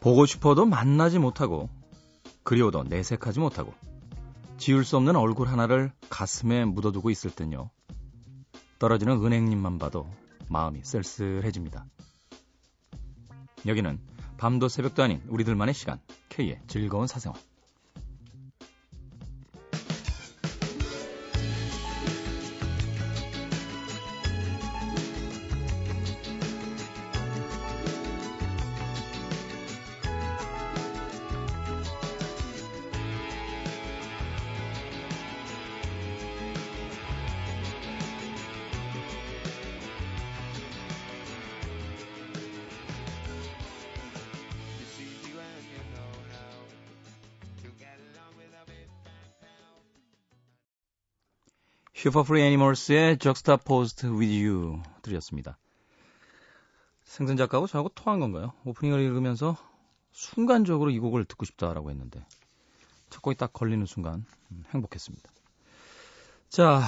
보고 싶어도 만나지 못하고 그리워도 내색하지 못하고 지울 수 없는 얼굴 하나를 가슴에 묻어두고 있을 땐요. 떨어지는 은행잎만 봐도 마음이 쓸쓸해집니다. 여기는 밤도 새벽도 아닌 우리들만의 시간. K의 즐거운 사생활 Super Furry Animals의 Juxtaposed with You 들으셨습니다. 생선 작가하고 저하고 통한 건가요? 오프닝을 읽으면서 순간적으로 이 곡을 듣고 싶다라고 했는데 첫 곡이 딱 걸리는 순간 음, 행복했습니다. 자,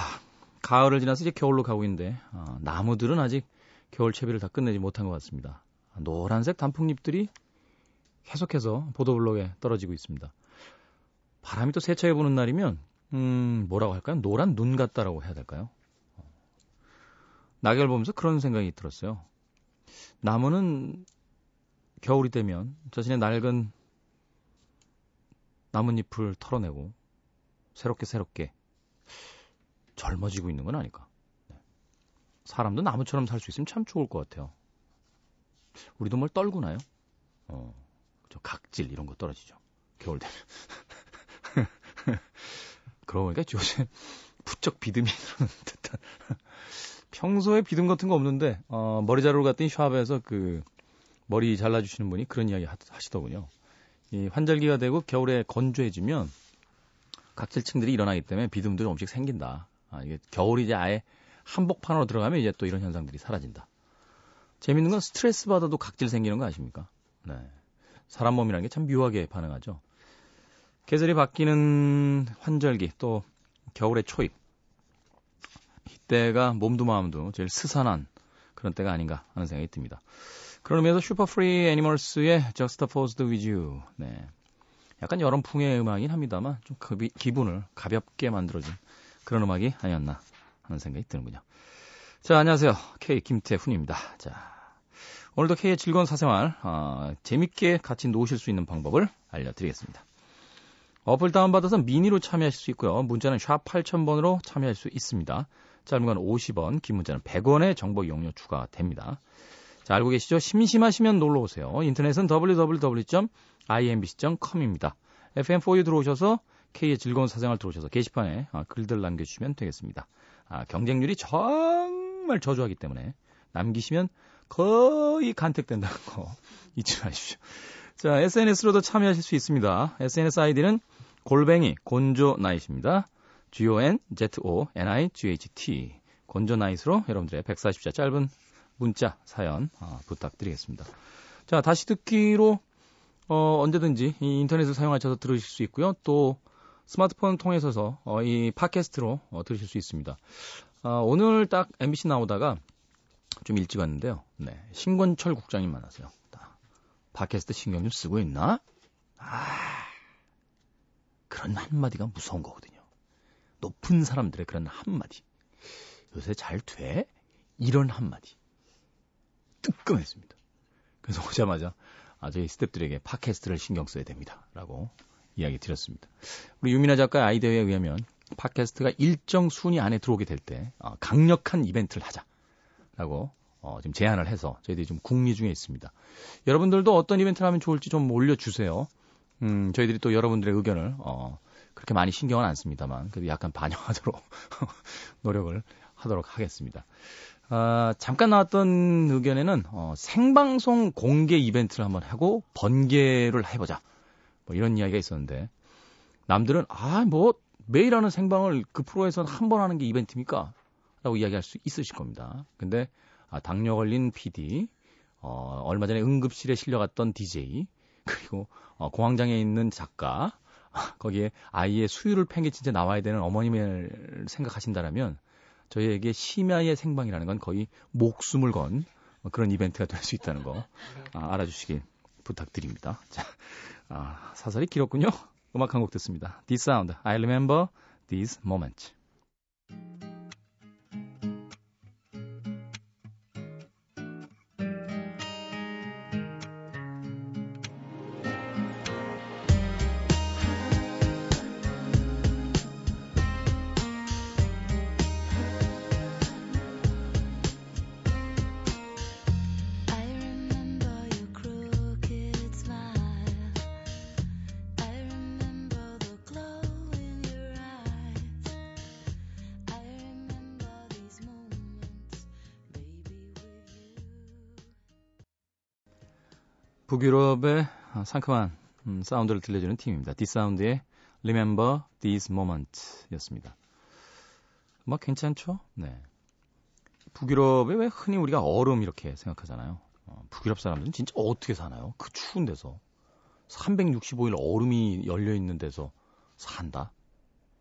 가을을 지나서 이제 겨울로 가고 있는데 아, 나무들은 아직 겨울 채비를 다 끝내지 못한 것 같습니다. 노란색 단풍잎들이 계속해서 보도블록에 떨어지고 있습니다. 바람이 또 세차해 보는 날이면 음, 뭐라고 할까요? 노란 눈 같다라고 해야 될까요? 낙엽을 보면서 그런 생각이 들었어요. 나무는 겨울이 되면 자신의 낡은 나뭇잎을 털어내고 새롭게 새롭게 젊어지고 있는 건 아닐까. 네. 사람도 나무처럼 살 수 있으면 참 좋을 것 같아요. 우리도 뭘 떨구나요? 어, 저 각질 이런 거 떨어지죠. 겨울 되면. 그러고 보니까 요새 부쩍 비듬이 들어오는 듯한. 평소에 비듬 같은 거 없는데, 어, 머리 자르러 갔더니 샵에서 그, 머리 잘라주시는 분이 그런 이야기 하시더군요. 이 환절기가 되고 겨울에 건조해지면 각질층들이 일어나기 때문에 비듬도 조금씩 생긴다. 아, 이게 겨울이 이제 아예 한복판으로 들어가면 이제 또 이런 현상들이 사라진다. 재밌는 건 스트레스 받아도 각질 생기는 거 아십니까? 네. 사람 몸이라는 게 참 묘하게 반응하죠. 계절이 바뀌는 환절기 또 겨울의 초입 이때가 몸도 마음도 제일 스산한 그런 때가 아닌가 하는 생각이 듭니다. 그런 의미에서 Super Furry Animals의 Juxtaposed with You 네. 약간 여름풍의 음악이긴 합니다만 좀 급이, 기분을 가볍게 만들어준 그런 음악이 아니었나 하는 생각이 드는군요. 자, 안녕하세요. K 김태훈입니다. 자, 오늘도 K의 즐거운 사생활 어, 재밌게 같이 노실 수 있는 방법을 알려드리겠습니다. 어플 다운받아서 미니로 참여하실 수 있고요. 문자는 샵 8000번으로 참여할 수 있습니다. 짧은 건 50원, 긴 문자는 100원의 정보 이용료 추가됩니다. 자, 알고 계시죠? 심심하시면 놀러 오세요. 인터넷은 www.imbc.com입니다. FM4U 들어오셔서 K의 즐거운 사생활 들어오셔서 게시판에 아, 글들 남겨주시면 되겠습니다. 아, 경쟁률이 정말 저조하기 때문에 남기시면 거의 간택된다는 거 잊지 마십시오. 자, SNS로도 참여하실 수 있습니다. SNS 아이디는 골뱅이 곤조나잇입니다. G-O-N-Z-O-N-I-G-H-T 곤조나잇으로 여러분들의 140자 짧은 문자 사연 어, 부탁드리겠습니다. 자, 다시 듣기로 어, 언제든지 이 인터넷을 사용하셔서 들으실 수 있고요. 또 스마트폰 통해서 어, 이 팟캐스트로 어, 들으실 수 있습니다. 어, 오늘 딱 MBC 나오다가 좀 일찍 왔는데요. 네, 신권철 국장님 만나세요. 팟캐스트 신경 좀 쓰고 있나? 아, 그런 한마디가 무서운 거거든요. 높은 사람들의 그런 한마디. 요새 잘 돼? 이런 한마디. 뜨끔했습니다. 그래서 오자마자 아, 저희 스탭들에게 팟캐스트를 신경 써야 됩니다. 라고 이야기 드렸습니다. 우리 유민아 작가의 아이디어에 의하면 팟캐스트가 일정 순위 안에 들어오게 될때 어, 강력한 이벤트를 하자. 라고 어, 지금 제안을 해서 저희들이 좀 궁리 중에 있습니다. 여러분들도 어떤 이벤트를 하면 좋을지 좀 올려주세요. 음, 저희들이 또 여러분들의 의견을 어, 그렇게 많이 신경은 안 씁니다만 그래도 약간 반영하도록 노력을 하도록 하겠습니다. 아, 잠깐 나왔던 의견에는 어, 생방송 공개 이벤트를 한번 하고 번개를 해보자. 뭐 이런 이야기가 있었는데 남들은 아 뭐 매일 하는 생방을 그 프로에서는 한번 하는 게 이벤트입니까? 라고 이야기할 수 있으실 겁니다. 근데 아, 당뇨 걸린 PD, 어, 얼마 전에 응급실에 실려갔던 DJ, 그리고 어, 공황장애 있는 작가, 거기에 아이의 수유를 팽개친 채 나와야 되는 어머님을 생각하신다라면 저희에게 심야의 생방이라는 건 거의 목숨을 건 그런 이벤트가 될 수 있다는 거 아, 알아주시길 부탁드립니다. 자, 아, 사설이 길었군요. 음악 한 곡 듣습니다. This sound, I remember this moment. 상큼한 음, 사운드를 들려주는 팀입니다. 디사운드의 Remember These Moments 였습니다. 뭐 괜찮죠? 네. 북유럽에 왜 흔히 우리가 얼음 이렇게 생각하잖아요. 어, 북유럽 사람들은 진짜 어떻게 사나요? 그 추운 데서 365일 얼음이 열려 있는 데서 산다?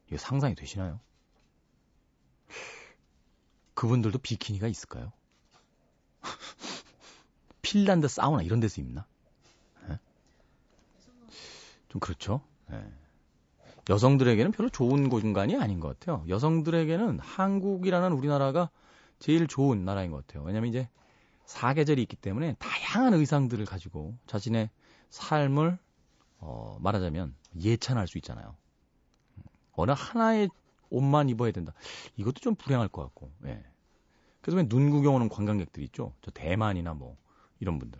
이게 상상이 되시나요? 그분들도 비키니가 있을까요? 핀란드 사우나 이런 데서 입나? 좀 그렇죠. 네. 여성들에게는 별로 좋은 공간이 아닌 것 같아요. 여성들에게는 한국이라는 우리나라가 제일 좋은 나라인 것 같아요. 왜냐면 이제 사계절이 있기 때문에 다양한 의상들을 가지고 자신의 삶을 어, 말하자면 예찬할 수 있잖아요. 어느 하나의 옷만 입어야 된다. 이것도 좀 불행할 것 같고. 예. 그래서 왜눈 구경 오는 관광객들 있죠. 저 대만이나 뭐 이런 분들.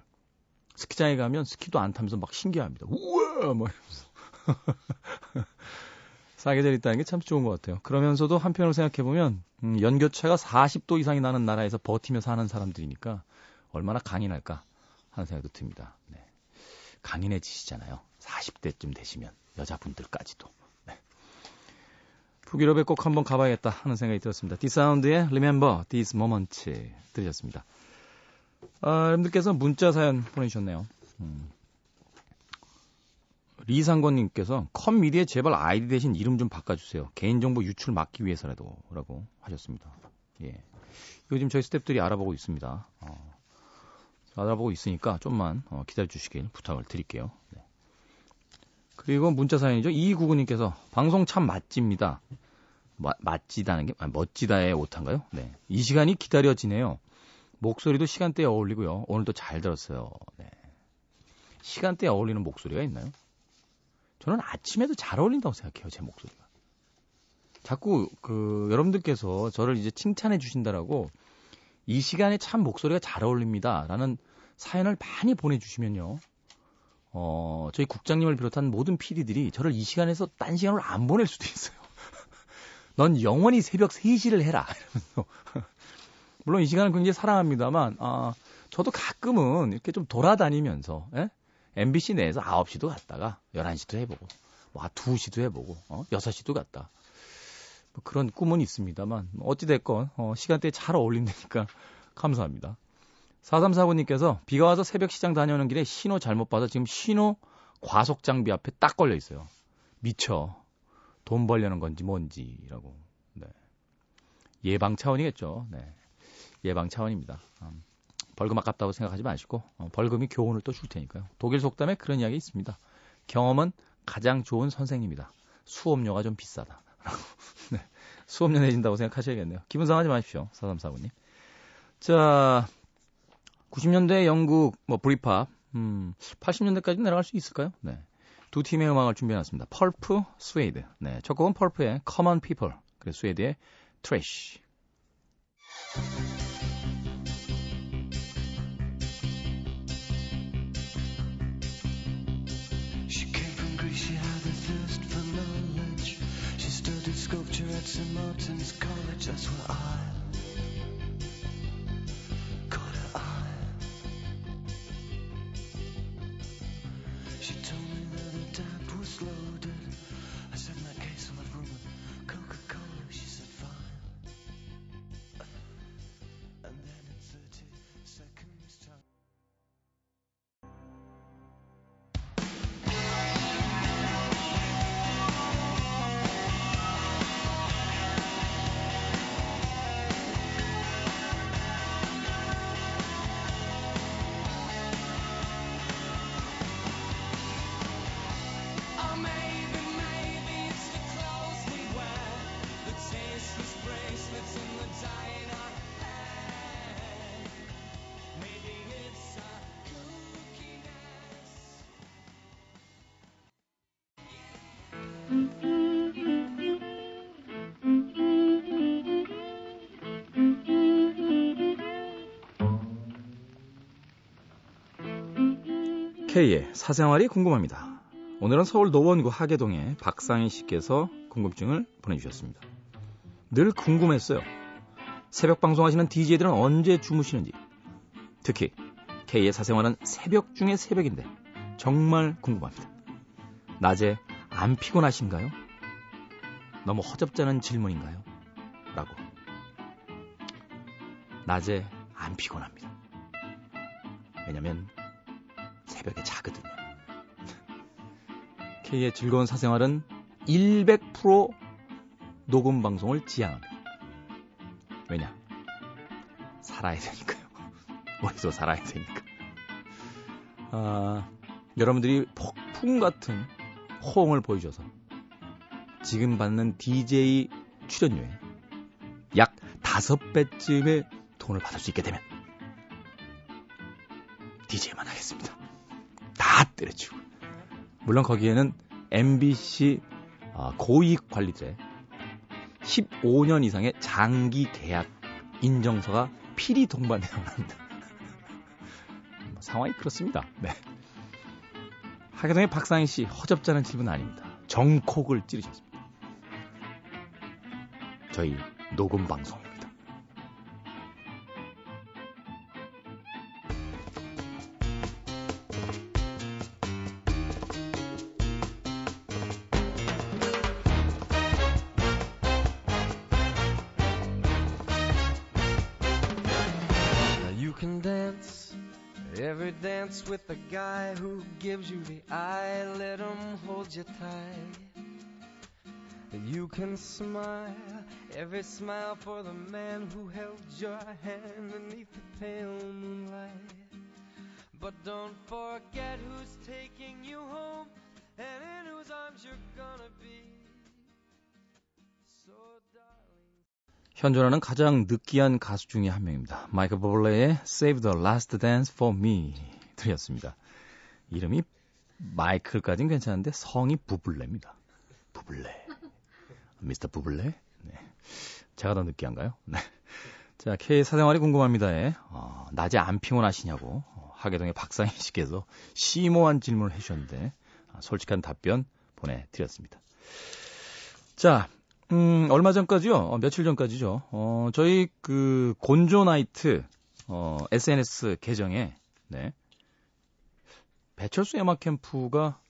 스키장에 가면 스키도 안 타면서 막 신기합니다. 우와! 뭐 이러면서. 사계절 있다는 게 참 좋은 것 같아요. 그러면서도 한편으로 생각해보면, 음, 연교차가 40도 이상이 나는 나라에서 버티며 사는 사람들이니까 얼마나 강인할까 하는 생각도 듭니다. 네. 강인해지시잖아요. 40대쯤 되시면, 여자분들까지도. 네. 북유럽에 꼭 한번 가봐야겠다 하는 생각이 들었습니다. D'Sound의 Remember These Moments 들으셨습니다. 아, 여러분들께서 문자 사연 보내주셨네요. 음. 리상권님께서 컴미디에 제발 아이디 대신 이름 좀 바꿔주세요. 개인정보 유출 막기 위해서라도 라고 하셨습니다. 예. 요즘 저희 스탭들이 알아보고 있습니다. 어, 알아보고 있으니까 좀만 어, 기다려주시길 부탁을 드릴게요. 네. 그리고 문자 사연이죠. 이구구님께서 방송 참 맛집니다. 마, 맛지다는 게 아, 멋지다의 오타인가요? 네. 이 시간이 기다려지네요. 목소리도 시간대에 어울리고요. 오늘도 잘 들었어요. 네. 시간대에 어울리는 목소리가 있나요? 저는 아침에도 잘 어울린다고 생각해요, 제 목소리가. 자꾸 그 여러분들께서 저를 이제 칭찬해 주신다라고 이 시간에 참 목소리가 잘 어울립니다라는 사연을 많이 보내주시면요. 어, 저희 국장님을 비롯한 모든 PD들이 저를 이 시간에서 딴 시간으로 안 보낼 수도 있어요. 넌 영원히 새벽 3시를 해라. 이러면서. 물론 이 시간을 굉장히 사랑합니다만, 아, 저도 가끔은 이렇게 좀 돌아다니면서, 예? MBC 내에서 9시도 갔다가 11시도 해보고, 뭐 2시도 해보고, 어? 6시도 갔다. 뭐 그런 꿈은 있습니다만, 어찌됐건, 어, 시간대에 잘 어울린다니까 감사합니다. 4349님께서 비가 와서 새벽 시장 다녀오는 길에 신호 잘못 봐서 지금 신호 과속 장비 앞에 딱 걸려 있어요. 미쳐. 돈 벌려는 건지 뭔지라고. 네. 예방 차원이겠죠. 네. 예방 차원입니다. 음, 벌금 아깝다고 생각하지 마시고 어, 벌금이 교훈을 또 줄 테니까요. 독일 속담에 그런 이야기 있습니다. 경험은 가장 좋은 선생님이다. 수업료가 좀 비싸다. 네, 수업료 내진다고 생각하셔야겠네요. 기분 상하지 마십시오. 사삼사부님. 자, 90년대 영국 뭐 브리팝, 음, 80년대까지 내려갈 수 있을까요? 네. 두 팀의 음악을 준비해놨습니다. 펄프, 스웨이드. 네, 첫 곡은 펄프의 Common People, 그리고 스웨이드의 Trash. thirst for knowledge. She studied sculpture at St. Martin's College, that's where I K의 사생활이 궁금합니다. 오늘은 서울 노원구 하계동의 박상희 씨께서 궁금증을 보내주셨습니다. 늘 궁금했어요. 새벽 방송하시는 DJ들은 언제 주무시는지. 특히 K의 사생활은 새벽 중에 새벽인데 정말 궁금합니다. 낮에 안 피곤하신가요? 너무 허접잖은 질문인가요? 라고. 낮에 안 피곤합니다. 왜냐면 새벽에 자거든요. K의 즐거운 사생활은 100% 녹음 방송을 지향합니다. 왜냐? 살아야 되니까요. 어디서 살아야 되니까. 아, 여러분들이 폭풍 같은 호응을 보여줘서 지금 받는 DJ 출연료에 약 다섯 배쯤의 돈을 받을 수 있게 되면 DJ만 하겠습니다. 다 때려치고. 물론 거기에는 MBC 아, 고위익 관리들의 15년 이상의 장기 계약 인정서가 필히 동반되어 합니다. 뭐 상황이 그렇습니다. 네. 하계동의 박상희 씨 허접잖은 질문 아닙니다. 정콕을 찌르셨습니다. 저희 녹음 방송. Tight. You can smile, every smile for the man who held your hand beneath the pale moonlight. But don't forget who's taking you home and in whose arms you're gonna be. So, darling. 현존하는 가장 느끼한 가수 중의 한 명입니다. 마이클 버블레의 Save the Last Dance for Me. 들이었습니다. 이름이 마이클까지는 괜찮은데 성이 부블레입니다. 부블레. 미스터 부블레? 네. 제가 더 느끼한가요? 네. 자, K 사생활이 궁금합니다에 어, 낮에 안 피곤하시냐고 어, 하계동의 박상희 씨께서 심오한 질문을 해주셨는데 어, 솔직한 답변 보내드렸습니다. 자, 음, 얼마 전까지요, 어, 며칠 전까지죠. 어, 저희 그 곤조 나이트 어, SNS 계정에 네, 배철수 음악 캠프가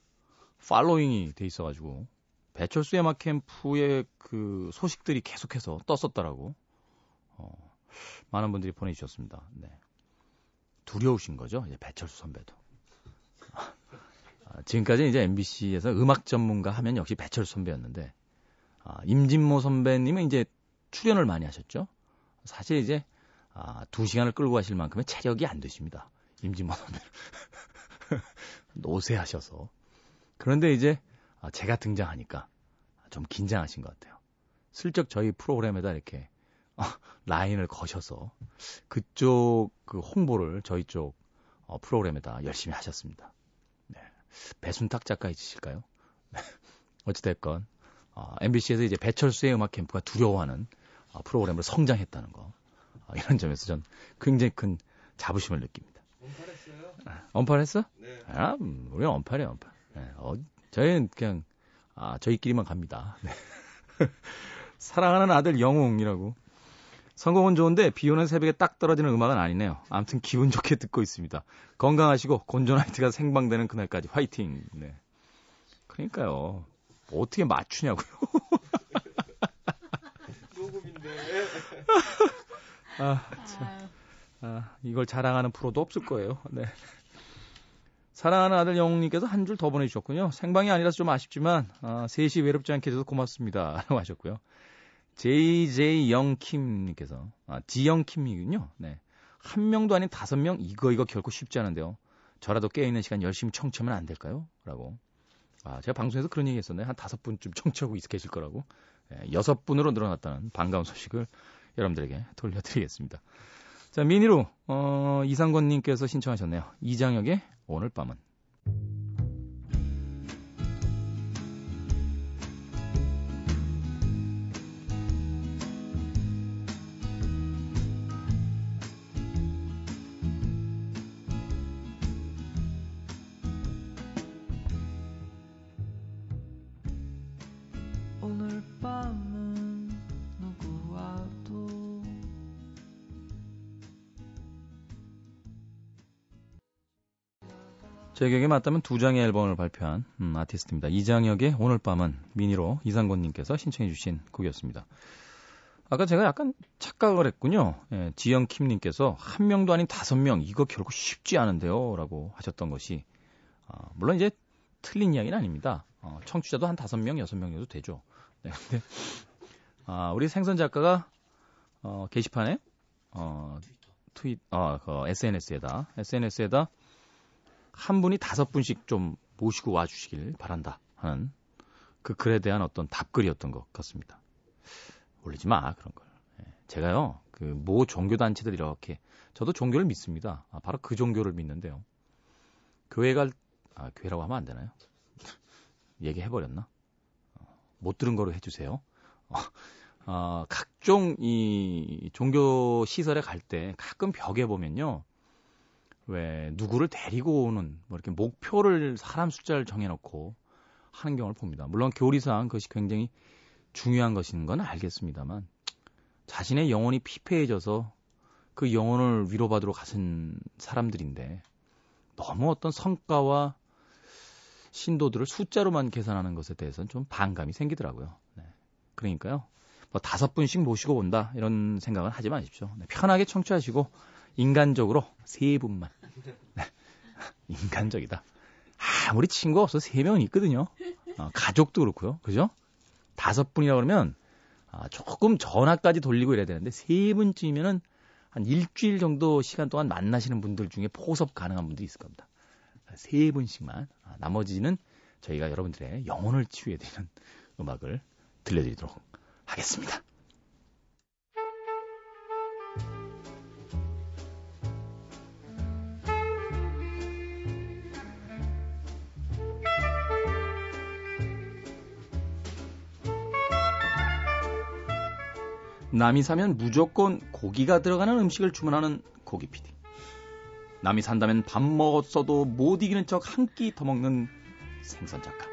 팔로잉이 돼 있어가지고 배철수 음악 캠프의 그 소식들이 계속해서 떴었더라고. 어, 많은 분들이 보내주셨습니다. 네. 두려우신 거죠, 이제 배철수 선배도. 아, 지금까지 이제 MBC에서 음악 전문가 하면 역시 배철수 선배였는데 아, 임진모 선배님은 이제 출연을 많이 하셨죠. 사실 이제 아, 두 시간을 끌고 가실 만큼의 체력이 안 되십니다. 임진모 선배. 노쇠하셔서. 그런데 이제 아, 제가 등장하니까 좀 긴장하신 것 같아요. 슬쩍 저희 프로그램에다 이렇게 어, 라인을 거셔서 그쪽 그 홍보를 저희 쪽 어, 프로그램에다 열심히 하셨습니다. 네. 배순탁 작가 있으실까요? 네. 어찌됐건 어, MBC에서 이제 배철수의 음악 캠프가 두려워하는 어, 프로그램으로 성장했다는 거 어, 이런 점에서 전 굉장히 큰 자부심을 느낍니다. 언팔 했어? 네. 아, 음, 우리 언팔이야, 언팔. 네, 어, 저희는 그냥, 아, 저희끼리만 갑니다. 네. 사랑하는 아들 영웅이라고. 성공은 좋은데 비 오는 새벽에 딱 떨어지는 음악은 아니네요. 아무튼 기분 좋게 듣고 있습니다. 건강하시고 곤조나이트가 생방되는 그날까지 화이팅. 네. 그러니까요. 뭐 어떻게 맞추냐고요. 녹음인데. 아, 참. 아, 이걸 자랑하는 프로도 없을 거예요. 네. 사랑하는 아들 영웅님께서 한 줄 더 보내주셨군요. 생방이 아니라서 좀 아쉽지만 아, 3시 외롭지 않게 해줘서 고맙습니다. 라고 하셨고요. JJ 영킴님께서 아, 지영킴이군요. 네. 한 명도 아닌 다섯 명 이거 이거 결코 쉽지 않은데요. 저라도 깨어있는 시간 열심히 청취하면 안 될까요? 라고. 아, 제가 방송에서 그런 얘기 했었네. 한 다섯 분쯤 청취하고 계실 거라고. 네, 여섯 분으로 늘어났다는 반가운 소식을 여러분들에게 돌려드리겠습니다. 자, 미니로, 어, 이상권님께서 신청하셨네요. 이장혁의 오늘 밤은. 제 기억에 맞다면 두 장의 앨범을 발표한 음, 아티스트입니다. 이장혁의 오늘 밤은 미니로 이상권님께서 신청해 주신 곡이었습니다. 아까 제가 약간 착각을 했군요. 예, 지영킴님께서 한 명도 아닌 다섯 명 이거 결국 쉽지 않은데요 라고 하셨던 것이 어, 물론 이제 틀린 이야기는 아닙니다. 어, 청취자도 한 다섯 명, 여섯 명 정도 되죠. 네, 근데 아, 우리 생선 작가가 어, 게시판에 어, 트윗, 어, 그 SNS에다 SNS에다 한 분이 다섯 분씩 좀 모시고 와주시길 바란다 하는 그 글에 대한 어떤 답글이었던 것 같습니다. 올리지 마 그런 걸. 예, 제가요 그 모 종교 단체들 이렇게 저도 종교를 믿습니다. 아, 바로 그 종교를 믿는데요. 교회가 아, 교회라고 하면 안 되나요? 얘기해 버렸나? 어, 못 들은 거로 해주세요. 어, 어, 각종 이 종교 시설에 갈 때 가끔 벽에 보면요. 왜 누구를 데리고 오는 뭐 이렇게 목표를 사람 숫자를 정해놓고 하는 경우를 봅니다. 물론 교리상 그것이 굉장히 중요한 것인 건 알겠습니다만 자신의 영혼이 피폐해져서 그 영혼을 위로받으러 가신 사람들인데 너무 어떤 성과와 신도들을 숫자로만 계산하는 것에 대해서는 좀 반감이 생기더라고요. 네. 그러니까요. 뭐 다섯 분씩 모시고 온다 이런 생각은 하지 마십시오. 네. 편하게 청취하시고 인간적으로 세 분만. 네. 인간적이다. 아무리 친구가 없어 세 명은 있거든요. 어, 가족도 그렇고요. 그죠? 다섯 분이라 그러면 아, 조금 전화까지 돌리고 이래야 되는데 세 분쯤이면은 한 일주일 정도 시간 동안 만나시는 분들 중에 포섭 가능한 분들이 있을 겁니다. 세 분씩만 아, 나머지는 저희가 여러분들의 영혼을 치유해드리는 음악을 들려드리도록 하겠습니다. 남이 사면 무조건 고기가 들어가는 음식을 주문하는 고기 PD. 남이 산다면 밥 먹었어도 못 이기는 척 한 끼 더 먹는 생선 작가.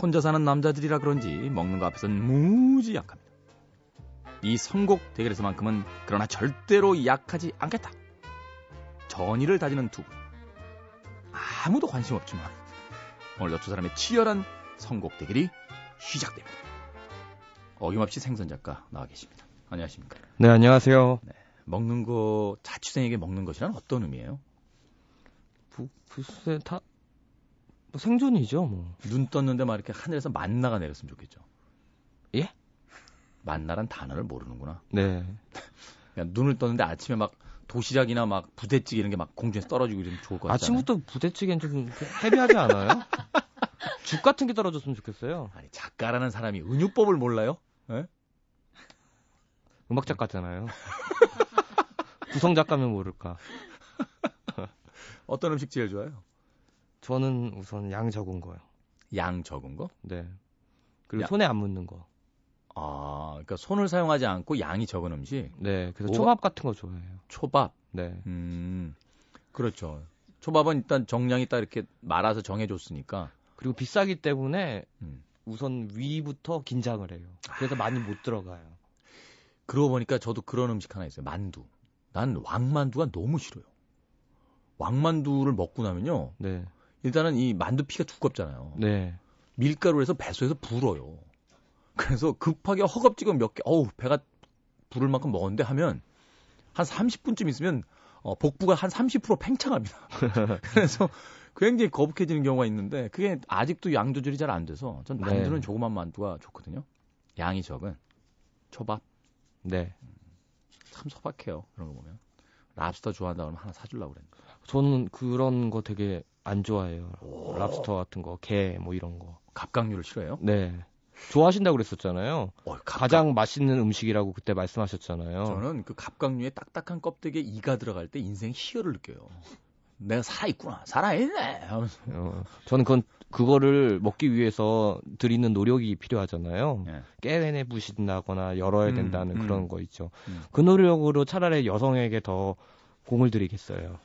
혼자 사는 남자들이라 그런지 먹는 거 앞에선 무지 약합니다. 이 선곡 대결에서만큼은 그러나 절대로 약하지 않겠다. 전의를 다지는 두 분. 아무도 관심 없지만 오늘도 두 사람의 치열한 선곡 대결이 시작됩니다. 어김없이 생선 작가 나와 계십니다. 안녕하십니까? 네, 안녕하세요. 네, 먹는 거 자취생에게 먹는 것이란 어떤 의미예요? 부, 글쎄 다 뭐 생존이죠, 뭐. 눈 떴는데 막 이렇게 하늘에서 만나가 내렸으면 좋겠죠. 예? 만나란 단어를 모르는구나. 네. 그냥 눈을 떴는데 아침에 막 도시락이나 막 부대찌개 이런 게 막 공중에서 떨어지고 이러면 좋을 것 같아요. 아침부터 부대찌개는 좀 헤비하지 않아요? 죽 같은 게 떨어졌으면 좋겠어요. 아니 작가라는 사람이 은유법을 몰라요? 네? 음악 작가잖아요. 구성 작가면 모를까. 어떤 음식 제일 좋아요? 저는 우선 양 적은 거요. 양 적은 거? 네. 그리고 야. 손에 안 묻는 거. 아, 그러니까 손을 사용하지 않고 양이 적은 음식. 네. 그래서 뭐가- 초밥 같은 거 좋아해요. 초밥. 네. 음, 그렇죠. 초밥은 일단 정량이 딱 이렇게 말아서 정해줬으니까. 그리고 비싸기 때문에 음. 우선 위부터 긴장을 해요. 그래서 많이 못 들어가요. 그러고 보니까 저도 그런 음식 하나 있어요. 만두. 난 왕만두가 너무 싫어요. 왕만두를 먹고 나면요. 네. 일단은 이 만두 피가 두껍잖아요. 네. 밀가루를 해서 배수에서 불어요. 그래서 급하게 허겁지겁 몇 개, 어우, 배가 부를 만큼 먹었는데 하면 한 30분쯤 있으면 어, 복부가 한 30% 팽창합니다. 그래서 굉장히 거북해지는 경우가 있는데 그게 아직도 양 조절이 잘 안 돼서 전 만두는 네. 조그만 만두가 좋거든요. 양이 적은 초밥 네. 참 소박해요. 그런 거 보면. 랍스터 좋아한다 그러면 하나 사주려고 그랬는데. 저는 그런 거 되게 안 좋아해요. 오. 랍스터 같은 거, 게 뭐 이런 거. 갑각류를 싫어해요? 네. 좋아하신다고 그랬었잖아요. 어, 갑각- 가장 맛있는 음식이라고 그때 말씀하셨잖아요. 저는 그 갑각류의 딱딱한 껍데기에 이가 들어갈 때 인생 희열을 느껴요. 내가 살아있구나, 살아있네! 하면서. 어, 저는 그건 그거를 먹기 위해서 드리는 노력이 필요하잖아요. 예. 깨내 부신다거나 열어야 음, 된다는 음. 그런 거 있죠. 음. 그 노력으로 차라리 여성에게 더 공을 들이겠어요.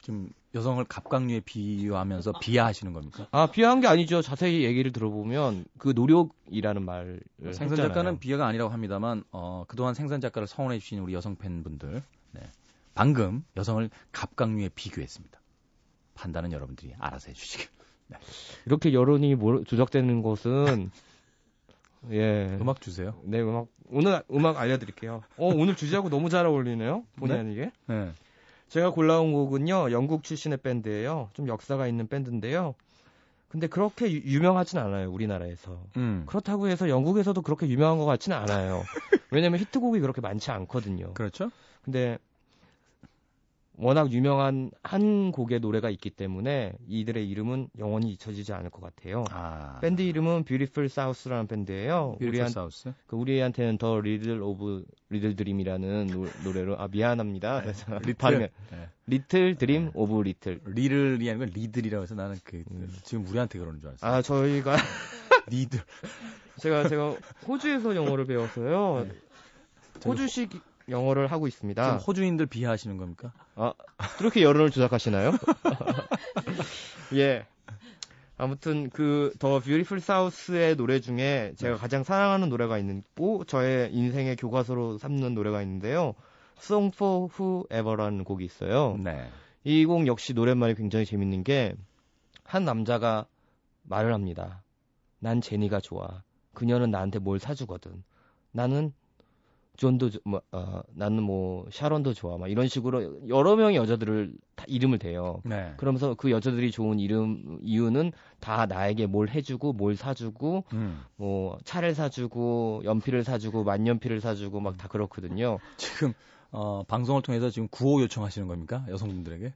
지금 여성을 갑각류에 비유하면서 비하하시는 겁니까? 아 비하한 게 아니죠. 자세히 얘기를 들어보면 그 노력이라는 말을 생선 했잖아요. 작가는 비하가 아니라고 합니다만 어, 그동안 생선 작가를 성원해 주신 우리 여성 팬분들 네. 방금 여성을 갑각류에 비교했습니다. 판단은 여러분들이 알아서 해주시길. 이렇게 여론이 모- 조작되는 것은 예 음악 주세요. 네 음악 오늘 음악 알려드릴게요. 어 오늘 주제하고 너무 잘 어울리네요. 본의 네? 아니게. 네. 제가 골라온 곡은요 영국 출신의 밴드예요. 좀 역사가 있는 밴드인데요. 근데 그렇게 유- 유명하진 않아요 우리나라에서. 음. 그렇다고 해서 영국에서도 그렇게 유명한 것 같지는 않아요. 왜냐면 히트곡이 그렇게 많지 않거든요. 그렇죠? 근데 워낙 유명한 한 곡의 노래가 있기 때문에 이들의 이름은 영원히 잊혀지지 않을 것 같아요. 아. 밴드 이름은 Beautiful South라는 밴드예요. 뷰티풀 우리한, 사우스. 그 우리한테는 더 리들 오브 리들 드림이라는 노, 노래로 아 미안합니다. 그래서 리틀. 네. 리틀 드림 오브 리틀. 리를이 아니고 리들이라고 해서 나는 그 음. 지금 우리한테 그러는 줄 알았어요. 아 저희가 리들. 제가 제가 호주에서 영어를 배워서요. 네. 호주식 영어를 하고 있습니다. 호주인들 비하하시는 겁니까? 그렇게 여론을 조작하시나요? 예. 아무튼 그 더 뷰티풀 사우스의 노래 중에 제가 가장 사랑하는 노래가 있고 저의 인생의 교과서로 삼는 노래가 있는데요. Song for Whoever라는 곡이 있어요. 네. 이 곡 역시 노랫말이 굉장히 재밌는 게 한 남자가 말을 합니다. 난 제니가 좋아. 그녀는 나한테 뭘 사주거든. 나는 존도 조- 뭐, 어, 나는 뭐 샤론도 좋아. 막 이런 식으로 여러 명의 여자들을 다 이름을 대요. 네. 그러면서 그 여자들이 좋은 이름 이유는 다 나에게 뭘 해주고 뭘 사주고 음. 뭐 차를 사주고 연필을 사주고 만년필을 사주고 막 다 그렇거든요. 지금 어, 방송을 통해서 지금 구호 요청하시는 겁니까? 여성분들에게?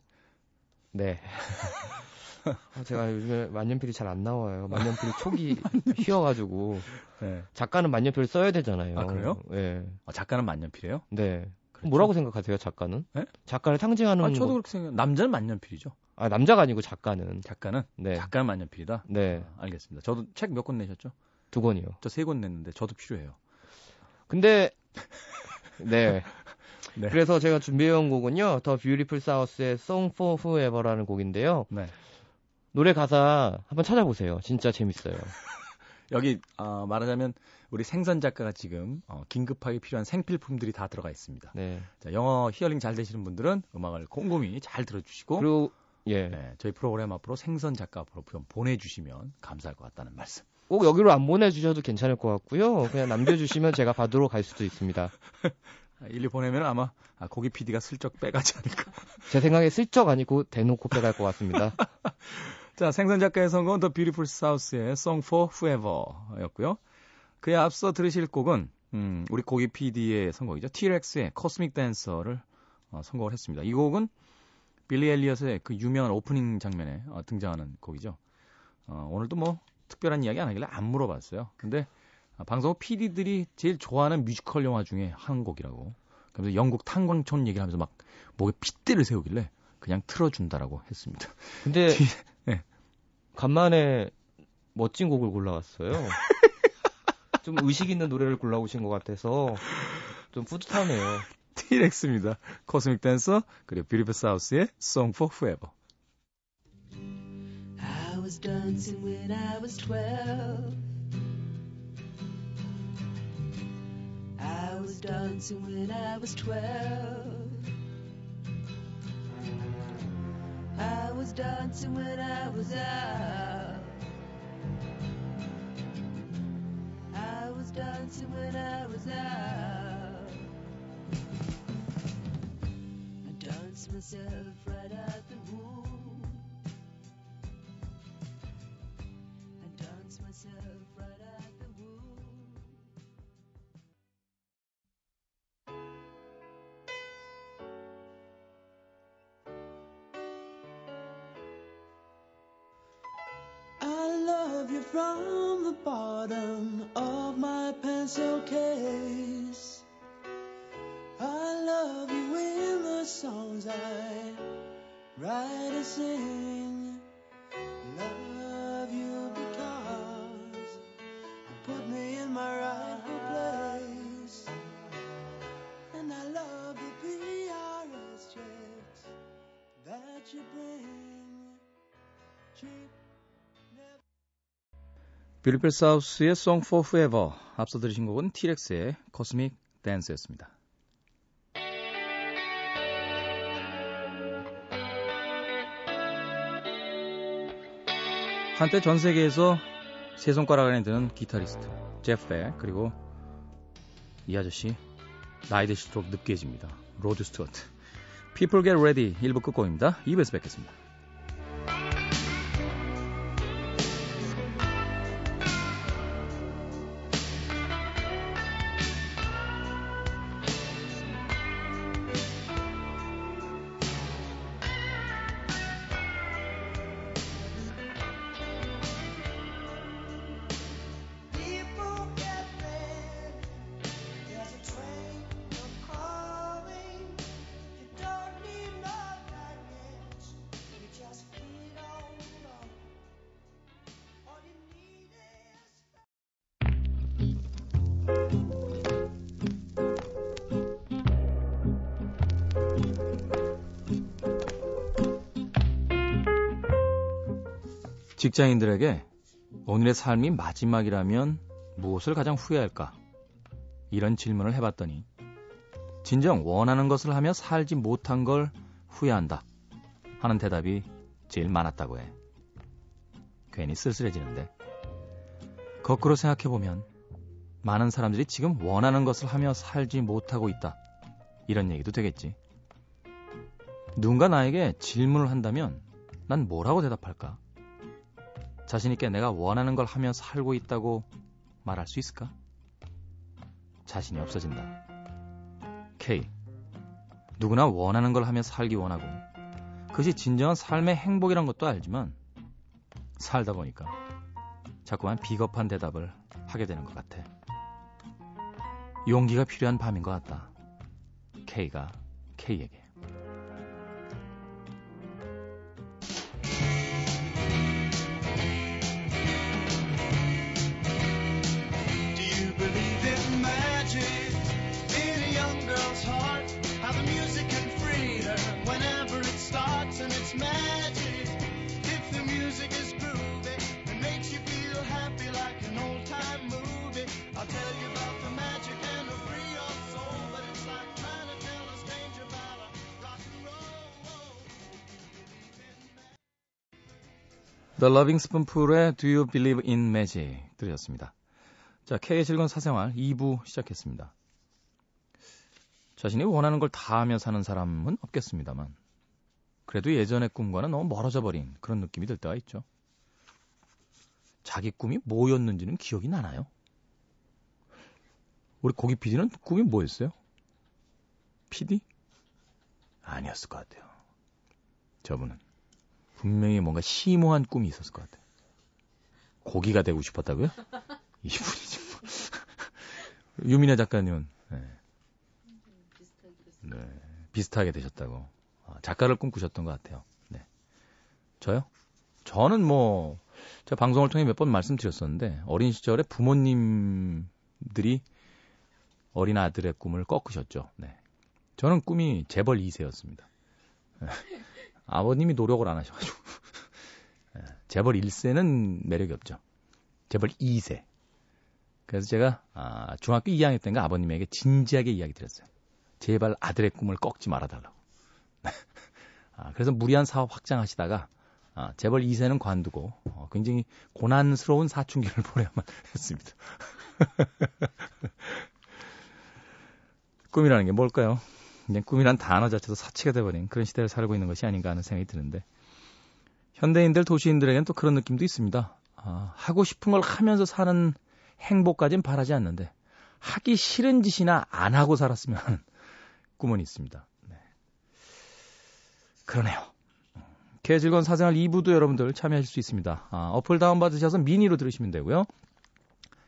네. 아, 제가 요즘에 만년필이 잘 안 나와요. 만년필이 촉이 휘어가지고 네. 작가는 만년필을 써야 되잖아요. 아, 그래요? 네. 어, 작가는 만년필이에요? 네. 그렇죠? 뭐라고 생각하세요, 작가는? 네? 작가를 상징하는 아, 저도 거- 그렇게 생각. 남자는 만년필이죠. 아, 남자가 아니고 작가는. 작가는 네. 작가는 만년필이다. 네. 아, 알겠습니다. 저도 책 몇 권 내셨죠? 두 권이요. 저 세 권 냈는데 저도 필요해요. 근데 네. 네. 그래서 제가 준비해온 곡은요. The Beautiful South의 Song for Whoever라는 곡인데요. 네. 노래 가사 한번 찾아보세요. 진짜 재밌어요. 여기 어, 말하자면 우리 생선 작가가 지금 어, 긴급하게 필요한 생필품들이 다 들어가 있습니다. 네. 자, 영어 히어링 잘 되시는 분들은 음악을 꼼꼼히 잘 들어주시고 그리고 예. 네, 저희 프로그램 앞으로 생선 작가 앞으로 좀 보내주시면 감사할 것 같다는 말씀. 꼭 여기로 안 보내주셔도 괜찮을 것 같고요. 그냥 남겨주시면 제가 받으러 갈 수도 있습니다. 아, 일리 보내면 아마 아, 고기 PD가 슬쩍 빼가지 않을까. 제 생각에 슬쩍 아니고 대놓고 빼갈 것 같습니다. 자, 생선 작가의 선곡은 The Beautiful South의 Song for Whoever였고요. 그에 앞서 들으실 곡은 음, 우리 고기 PD의 선곡이죠. T-Rex의 Cosmic Dancer를 어, 선곡을 했습니다. 이 곡은 빌리 엘리엇의 그 유명한 오프닝 장면에 어, 등장하는 곡이죠. 어, 오늘도 뭐 특별한 이야기 안 하길래 안 물어봤어요. 근데 아, 아, 방송 PD들이 제일 좋아하는 뮤지컬 영화 중에 한 곡이라고. 그래서 영국 탄광촌 얘기를 하면서 막 목에 핏대를 세우길래 그냥 틀어준다라고 했습니다. 근데 네. 간만에 멋진 곡을 골라왔어요. 좀 의식 있는 노래를 골라오신 것 같아서 좀 뿌듯하네요. T-Rex입니다. Cosmic Dancer 그리고 Beautiful South의 Song for Whoever. I was dancing when I was 12. Dancing when I was twelve. I was dancing when I was out. I was dancing when I was out. I danced myself right out the womb. From the bottom of my pencil case. I love you in the songs I write and sing. 뷰리필 사우스의 Song for Forever. 앞서 들으신 곡은 T-Rex의 Cosmic Dance였습니다. 한때 전 세계에서 세 손가락 안에 드는 기타리스트 제프 벡 그리고 이 아저씨 나이 드실수록 느끼해집니다. 로드 스튜어트. People Get Ready 1부 끝곡입니다. 2부에서 뵙겠습니다. 직장인들에게 오늘의 삶이 마지막이라면 무엇을 가장 후회할까? 이런 질문을 해봤더니 진정 원하는 것을 하며 살지 못한 걸 후회한다 하는 대답이 제일 많았다고 해. 괜히 쓸쓸해지는데 거꾸로 생각해보면 많은 사람들이 지금 원하는 것을 하며 살지 못하고 있다. 이런 얘기도 되겠지. 누군가 나에게 질문을 한다면 난 뭐라고 대답할까? 자신있게 내가 원하는 걸 하며 살고 있다고 말할 수 있을까? 자신이 없어진다. K. 누구나 원하는 걸 하며 살기 원하고, 그것이 진정한 삶의 행복이란 것도 알지만, 살다 보니까 자꾸만 비겁한 대답을 하게 되는 것 같아. 용기가 필요한 밤인 것 같다. K가 K에게. The Loving Spoonful의 Do You Believe in Magic 들으셨습니다. 자, K의 즐거운 사생활 2부 시작했습니다. 자신이 원하는 걸 다 하며 사는 사람은 없겠습니다만, 그래도 예전의 꿈과는 너무 멀어져 버린 그런 느낌이 들 때가 있죠. 자기 꿈이 뭐였는지는 기억이 나나요? 우리 고기 PD는 꿈이 뭐였어요? PD? 아니었을 것 같아요. 저분은. 분명히 뭔가 심오한 꿈이 있었을 것 같아요. 고기가 되고 싶었다고요? 이분이지 뭐. 유민혜 작가님은 네. 네, 비슷하게 되셨다고 아, 작가를 꿈꾸셨던 것 같아요. 네. 저요? 저는 뭐 제가 방송을 통해 몇 번 말씀드렸었는데 어린 시절에 부모님들이 어린 아들의 꿈을 꺾으셨죠. 네. 저는 꿈이 재벌 2세였습니다. 아버님이 노력을 안 하셔가지고 예, 재벌 1세는 매력이 없죠. 재벌 2세. 그래서 제가 아, 중학교 2학년 때인가 아버님에게 진지하게 이야기 드렸어요. 제발 아들의 꿈을 꺾지 말아달라고. 아, 그래서 무리한 사업 확장하시다가 아, 재벌 2세는 관두고 어, 굉장히 고난스러운 사춘기를 보내야만 했습니다. 꿈이라는 게 뭘까요? 그냥 꿈이란 단어 자체도 사치가 돼버린 그런 시대를 살고 있는 것이 아닌가 하는 생각이 드는데 현대인들 도시인들에게는 또 그런 느낌도 있습니다. 아, 하고 싶은 걸 하면서 사는 행복까진 바라지 않는데 하기 싫은 짓이나 안 하고 살았으면 하는 꿈은 있습니다. 네. 그러네요. 개 즐거운 사생활 2부도 여러분들 참여하실 수 있습니다. 아, 어플 다운받으셔서 미니로 들으시면 되고요.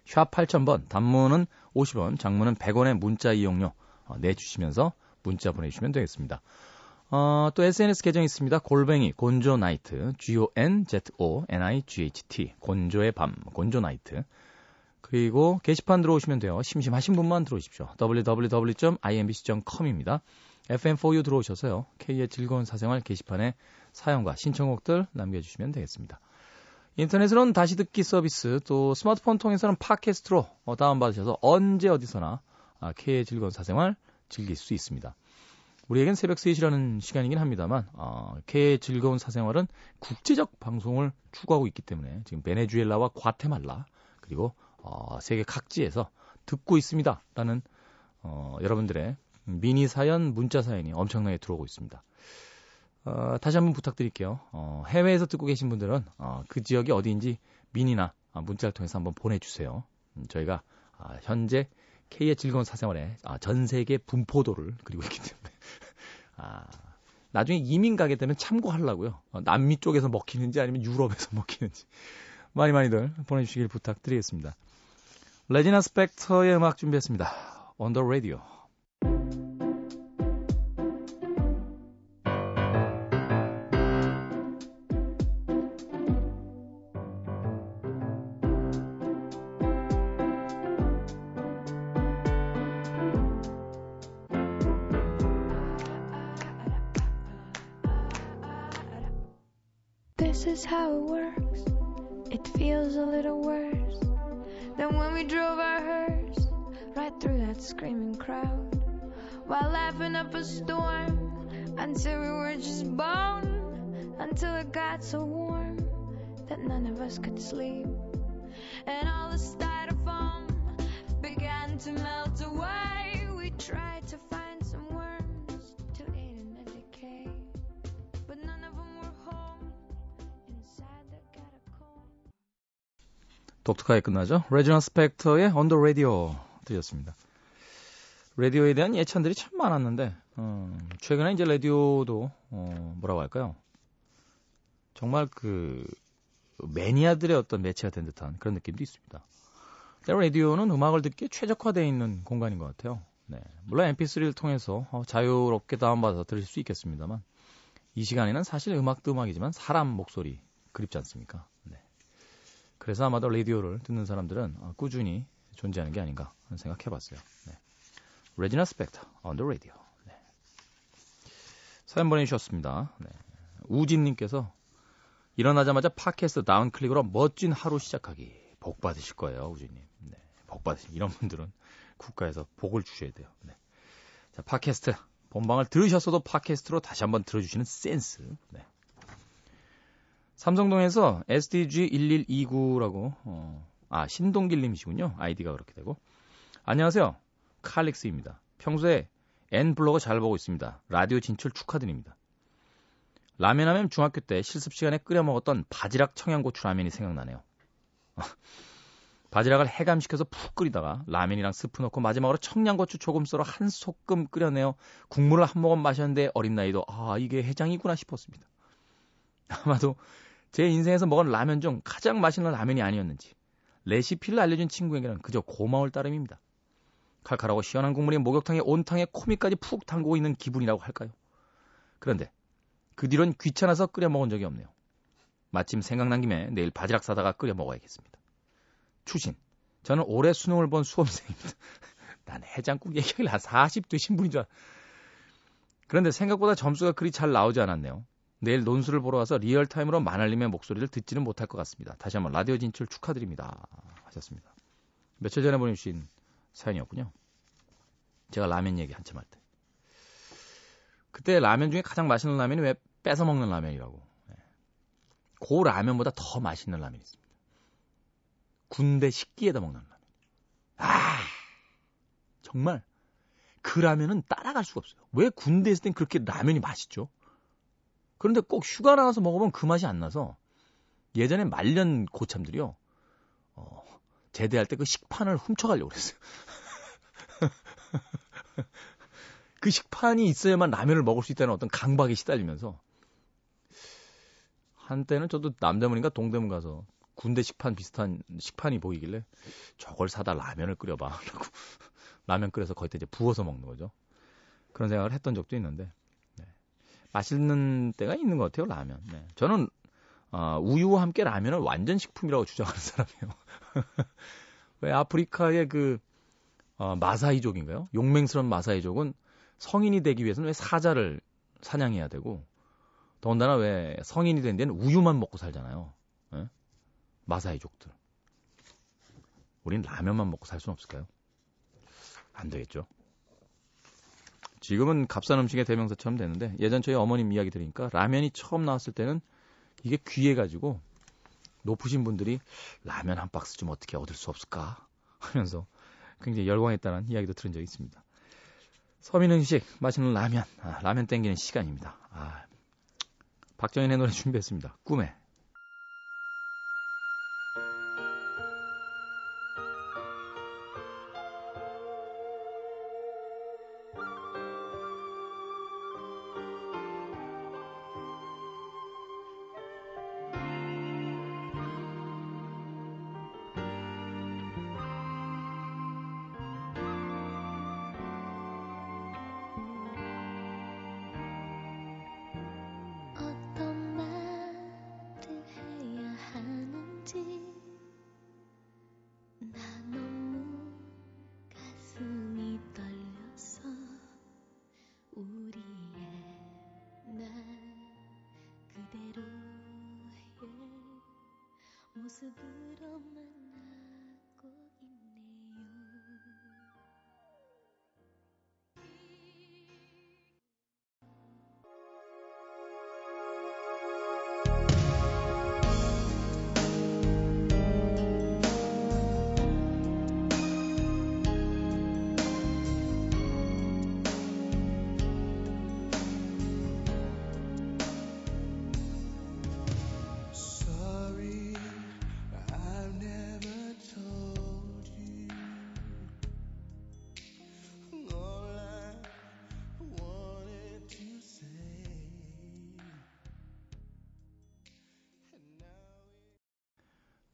샵 8000번, 단문은 50원, 장문은 100원의 문자 이용료 어, 내주시면서 문자 보내주시면 되겠습니다. 어, 또 SNS 계정이 있습니다. 골뱅이 곤조나이트 G-O-N-Z-O-N-I-G-H-T 곤조의 밤 곤조나이트 그리고 게시판 들어오시면 돼요. 심심하신 분만 들어오십시오. www.imbc.com입니다. FM4U 들어오셔서요. K의 즐거운 사생활 게시판에 사연과 신청곡들 남겨주시면 되겠습니다. 인터넷으로는 다시 듣기 서비스 또 스마트폰 통해서는 팟캐스트로 어, 다운받으셔서 언제 어디서나 아, K의 즐거운 사생활 즐길 수 있습니다. 우리에겐 새벽 3시라는 시간이긴 합니다만 어, K의 즐거운 사생활은 국제적 방송을 추구하고 있기 때문에 지금 베네수엘라와 과테말라 그리고 어, 세계 각지에서 듣고 있습니다라는 어, 여러분들의 미니 사연, 문자 사연이 엄청나게 들어오고 있습니다. 어, 다시 한번 부탁드릴게요. 어, 해외에서 듣고 계신 분들은 어, 그 지역이 어디인지 미니나 아, 문자를 통해서 한번 보내주세요. 음, 저희가 아, 현재 K의 즐거운 사생활에 아, 전 세계 분포도를 그리고 있기 때문에 아, 나중에 이민 가게 되면 참고하려고요. 어, 남미 쪽에서 먹히는지 아니면 유럽에서 먹히는지 많이 많이들 보내주시길 부탁드리겠습니다. 레지나 스펙터의 음악 준비했습니다. On the radio. 독특하게 끝나죠. 레지나 스펙터의 the radio 들렸습니다. 라디오에 대한 예찬들이 참 많았는데 어, 최근에 이제 라디오도 어, 뭐라고 할까요? 정말 그 매니아들의 어떤 매체가 된 듯한 그런 느낌도 있습니다. 라디오는 음악을 듣기에 최적화되어 있는 공간인 것 같아요. 네. 물론 MP3를 통해서 어, 자유롭게 다운받아서 들으실 수 있겠습니다만 이 시간에는 사실 음악도 음악이지만 사람 목소리 그립지 않습니까? 네. 그래서 아마도 라디오를 듣는 사람들은 어, 꾸준히 존재하는 게 아닌가 생각해봤어요. 네. 레지나 스펙터 the radio. 네. 사연 보내주셨습니다. 네. 우진님께서 일어나자마자 팟캐스트 다운 클릭으로 멋진 하루 시작하기 복 받으실 거예요, 우진님. 네. 복 받으시 이런 분들은 국가에서 복을 주셔야 돼요. 네. 자, 팟캐스트 본방을 들으셨어도 팟캐스트로 다시 한번 들어주시는 센스. 네. 삼성동에서 SDG1129라고 어, 아 신동길님이시군요. 아이디가 그렇게 되고 안녕하세요. 칼릭스입니다. 평소에 N 블로그 잘 보고 있습니다. 라디오 진출 축하드립니다. 라면 하면 중학교 때 실습 시간에 끓여 먹었던 바지락 청양고추 라면이 생각나네요. 바지락을 해감시켜서 푹 끓이다가 라면이랑 스프 넣고 마지막으로 청양고추 조금 썰어 한 소끔 끓여내어 국물을 한 모금 마셨는데 어린 나이도 아 이게 해장이구나 싶었습니다. 아마도 제 인생에서 먹은 라면 중 가장 맛있는 라면이 아니었는지 레시피를 알려준 친구에게는 그저 고마울 따름입니다. 칼칼하고 시원한 국물이 목욕탕에 온탕에 코미까지 푹 담그고 있는 기분이라고 할까요? 그런데 그 뒤론 귀찮아서 끓여 먹은 적이 없네요. 마침 생각난 김에 내일 바지락 사다가 끓여 먹어야겠습니다. 추신. 저는 올해 수능을 본 수험생입니다. 난 해장국 얘기를 한40 되신 분인 줄 알... 그런데 생각보다 점수가 그리 잘 나오지 않았네요. 내일 논술을 보러 와서 real time으로 만알림의 목소리를 듣지는 못할 것 같습니다. 다시 한번 라디오 진출 축하드립니다. 하셨습니다. 며칠 전에 보내주신 사연이었군요. 제가 라면 얘기 한참 할 때. 그때 라면 중에 가장 맛있는 라면이 왜 뺏어 먹는 라면이라고. 네. 그 라면보다 더 맛있는 라면이 있습니다. 군대 식기에다 먹는 라면. 아, 정말 그 라면은 따라갈 수가 없어요. 왜 군대에 있을 땐 그렇게 라면이 맛있죠? 그런데 꼭 휴가 나가서 먹으면 그 맛이 안 나서 예전에 말년 고참들이요. 어, 제대할 때 그 식판을 훔쳐가려고 그랬어요. 그 식판이 있어야만 라면을 먹을 수 있다는 어떤 강박에 시달리면서 한때는 저도 남대문인가 동대문 가서 군대 식판 비슷한 식판이 보이길래 저걸 사다 라면을 끓여봐 라고 라면 끓여서 거기다 이제 부어서 먹는 거죠. 그런 생각을 했던 적도 있는데 네. 맛있는 때가 있는 것 같아요 라면. 네. 저는 어, 우유와 함께 라면을 완전 식품이라고 주장하는 사람이에요. 왜 아프리카의 그 어, 마사이족인가요? 용맹스러운 마사이족은 성인이 되기 위해서는 왜 사자를 사냥해야 되고 더군다나 왜 성인이 된 데는 우유만 먹고 살잖아요. 예? 마사이족들. 우린 라면만 먹고 살 수는 없을까요? 안 되겠죠. 지금은 값싼 음식의 대명사처럼 되는데 예전 저희 어머님 이야기 들으니까 라면이 처음 나왔을 때는 이게 귀해 가지고 높으신 분들이 라면 한 박스 좀 어떻게 얻을 수 없을까 하면서 굉장히 열광했다는 이야기도 들은 적이 있습니다. 서민 음식 맛있는 라면 아, 라면 땡기는 시간입니다. 아, 박정현의 노래 준비했습니다. 꿈에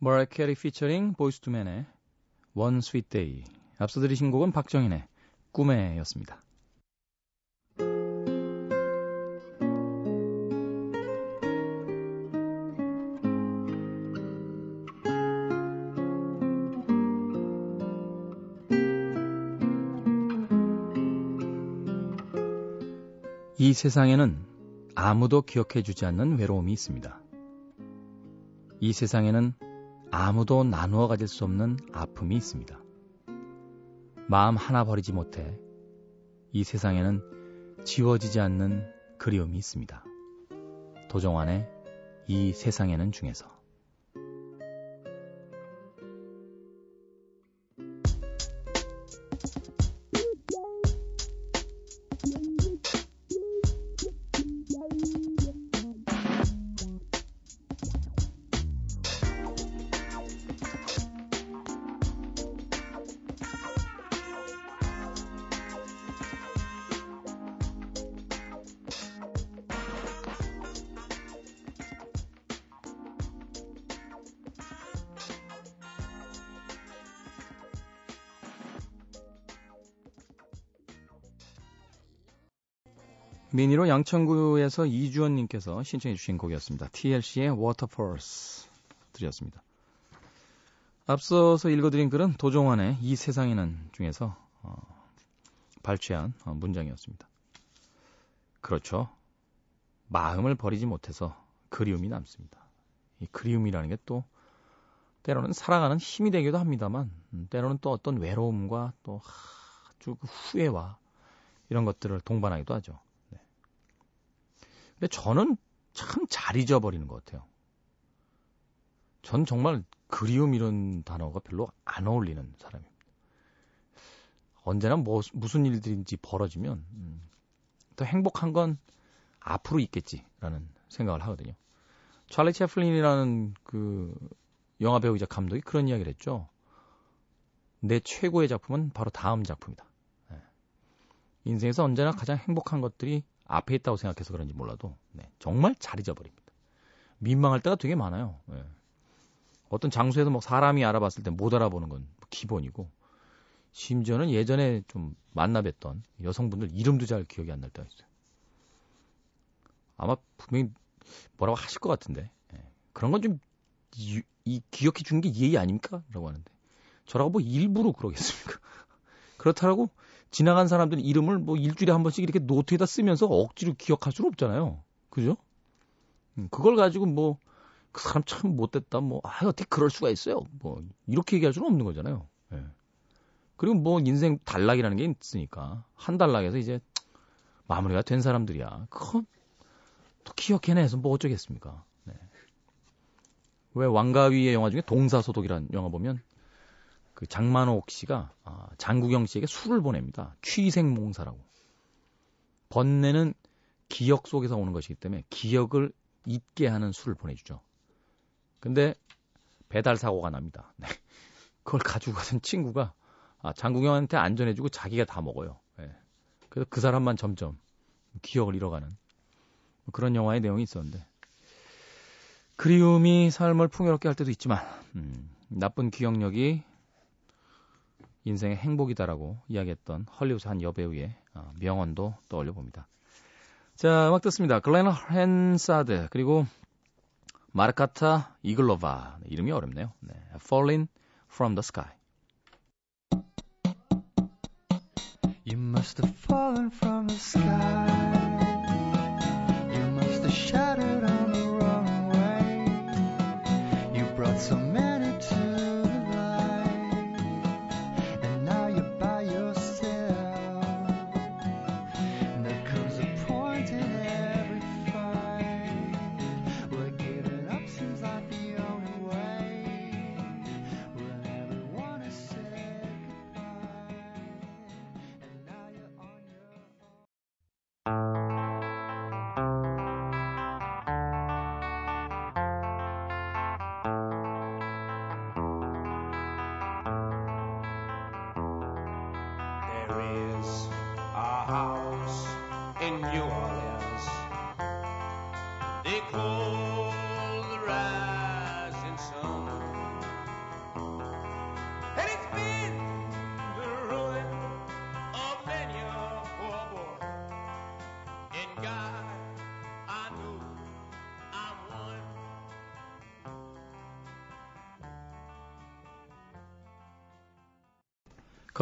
머라이 캐리 피처링 보이스 투맨의 One Sweet Day 앞서 들으신 곡은 박정현의 꿈에였습니다. 이 세상에는 아무도 기억해주지 않는 외로움이 있습니다. 이 세상에는 아무도 나누어 가질 수 없는 아픔이 있습니다. 마음 하나 버리지 못해 이 세상에는 지워지지 않는 그리움이 있습니다. 도정환의 이 세상에는 중에서 미니로 양천구에서 이주원님께서 신청해 주신 곡이었습니다. TLC의 Waterfalls 드렸습니다. 앞서서 읽어드린 글은 도종환의 이 세상에는 중에서 어, 발췌한 어, 문장이었습니다. 그렇죠. 마음을 버리지 못해서 그리움이 남습니다. 이 그리움이라는 게 또 때로는 살아가는 힘이 되기도 합니다만 음, 때로는 또 어떤 외로움과 또 아주 그 후회와 이런 것들을 동반하기도 하죠. 네. 근데 저는 참 잘 잊어버리는 것 같아요. 전 정말 그리움 이런 단어가 별로 안 어울리는 사람입니다. 언제나 뭐, 무슨 일들인지 벌어지면 음, 더 행복한 건 앞으로 있겠지라는 생각을 하거든요. 찰리 채플린이라는 그 영화 배우이자 감독이 그런 이야기를 했죠. 내 최고의 작품은 바로 다음 작품이다. 네. 인생에서 언제나 가장 행복한 것들이 앞에 있다고 생각해서 그런지 몰라도 네, 정말 잘 잊어버립니다. 민망할 때가 되게 많아요. 네. 어떤 장소에서 뭐 사람이 알아봤을 때 못 알아보는 건 기본이고 심지어는 예전에 좀 만나뵀던 여성분들 이름도 잘 기억이 안 날 때가 있어요. 아마 분명히 뭐라고 하실 것 같은데 예. 그런 건 좀 이 기억해 주는 게 예의 아닙니까? 라고 하는데 저라고 뭐 일부러 그러겠습니까? 그렇다라고 지나간 사람들은 이름을 뭐 일주일에 한 번씩 이렇게 노트에다 쓰면서 억지로 기억할 수는 없잖아요. 그죠? 음, 그걸 가지고 뭐 그 사람 참 못됐다. 뭐, 아, 어떻게 그럴 수가 있어요. 뭐, 이렇게 얘기할 수는 없는 거잖아요. 예. 그리고 뭐, 인생 단락이라는 게 있으니까. 한 단락에서 이제 마무리가 된 사람들이야. 그건 또 기억해내서 뭐 어쩌겠습니까. 네. 왜 왕가위의 영화 중에 동사소독이라는 영화 보면 그 장만옥 씨가 아, 장국영 씨에게 술을 보냅니다. 취생몽사라고. 번뇌는 기억 속에서 오는 것이기 때문에 기억을 잊게 하는 술을 보내주죠. 근데 배달 사고가 납니다. 네. 그걸 가지고 가던 친구가 아, 장국영한테 안전해주고 자기가 다 먹어요. 네. 그래서 그 사람만 점점 기억을 잃어가는 그런 영화의 내용이 있었는데 그리움이 삶을 풍요롭게 할 때도 있지만 음, 나쁜 기억력이 인생의 행복이다라고 이야기했던 헐리우드 한 여배우의 어, 명언도 떠올려 봅니다. 자, 음악 듣습니다. 글렌 헨사드 그리고 마르카타 이글로바 이름이 어렵네요. 네. Falling from the Sky. You must have fallen from the sky. You must have shattered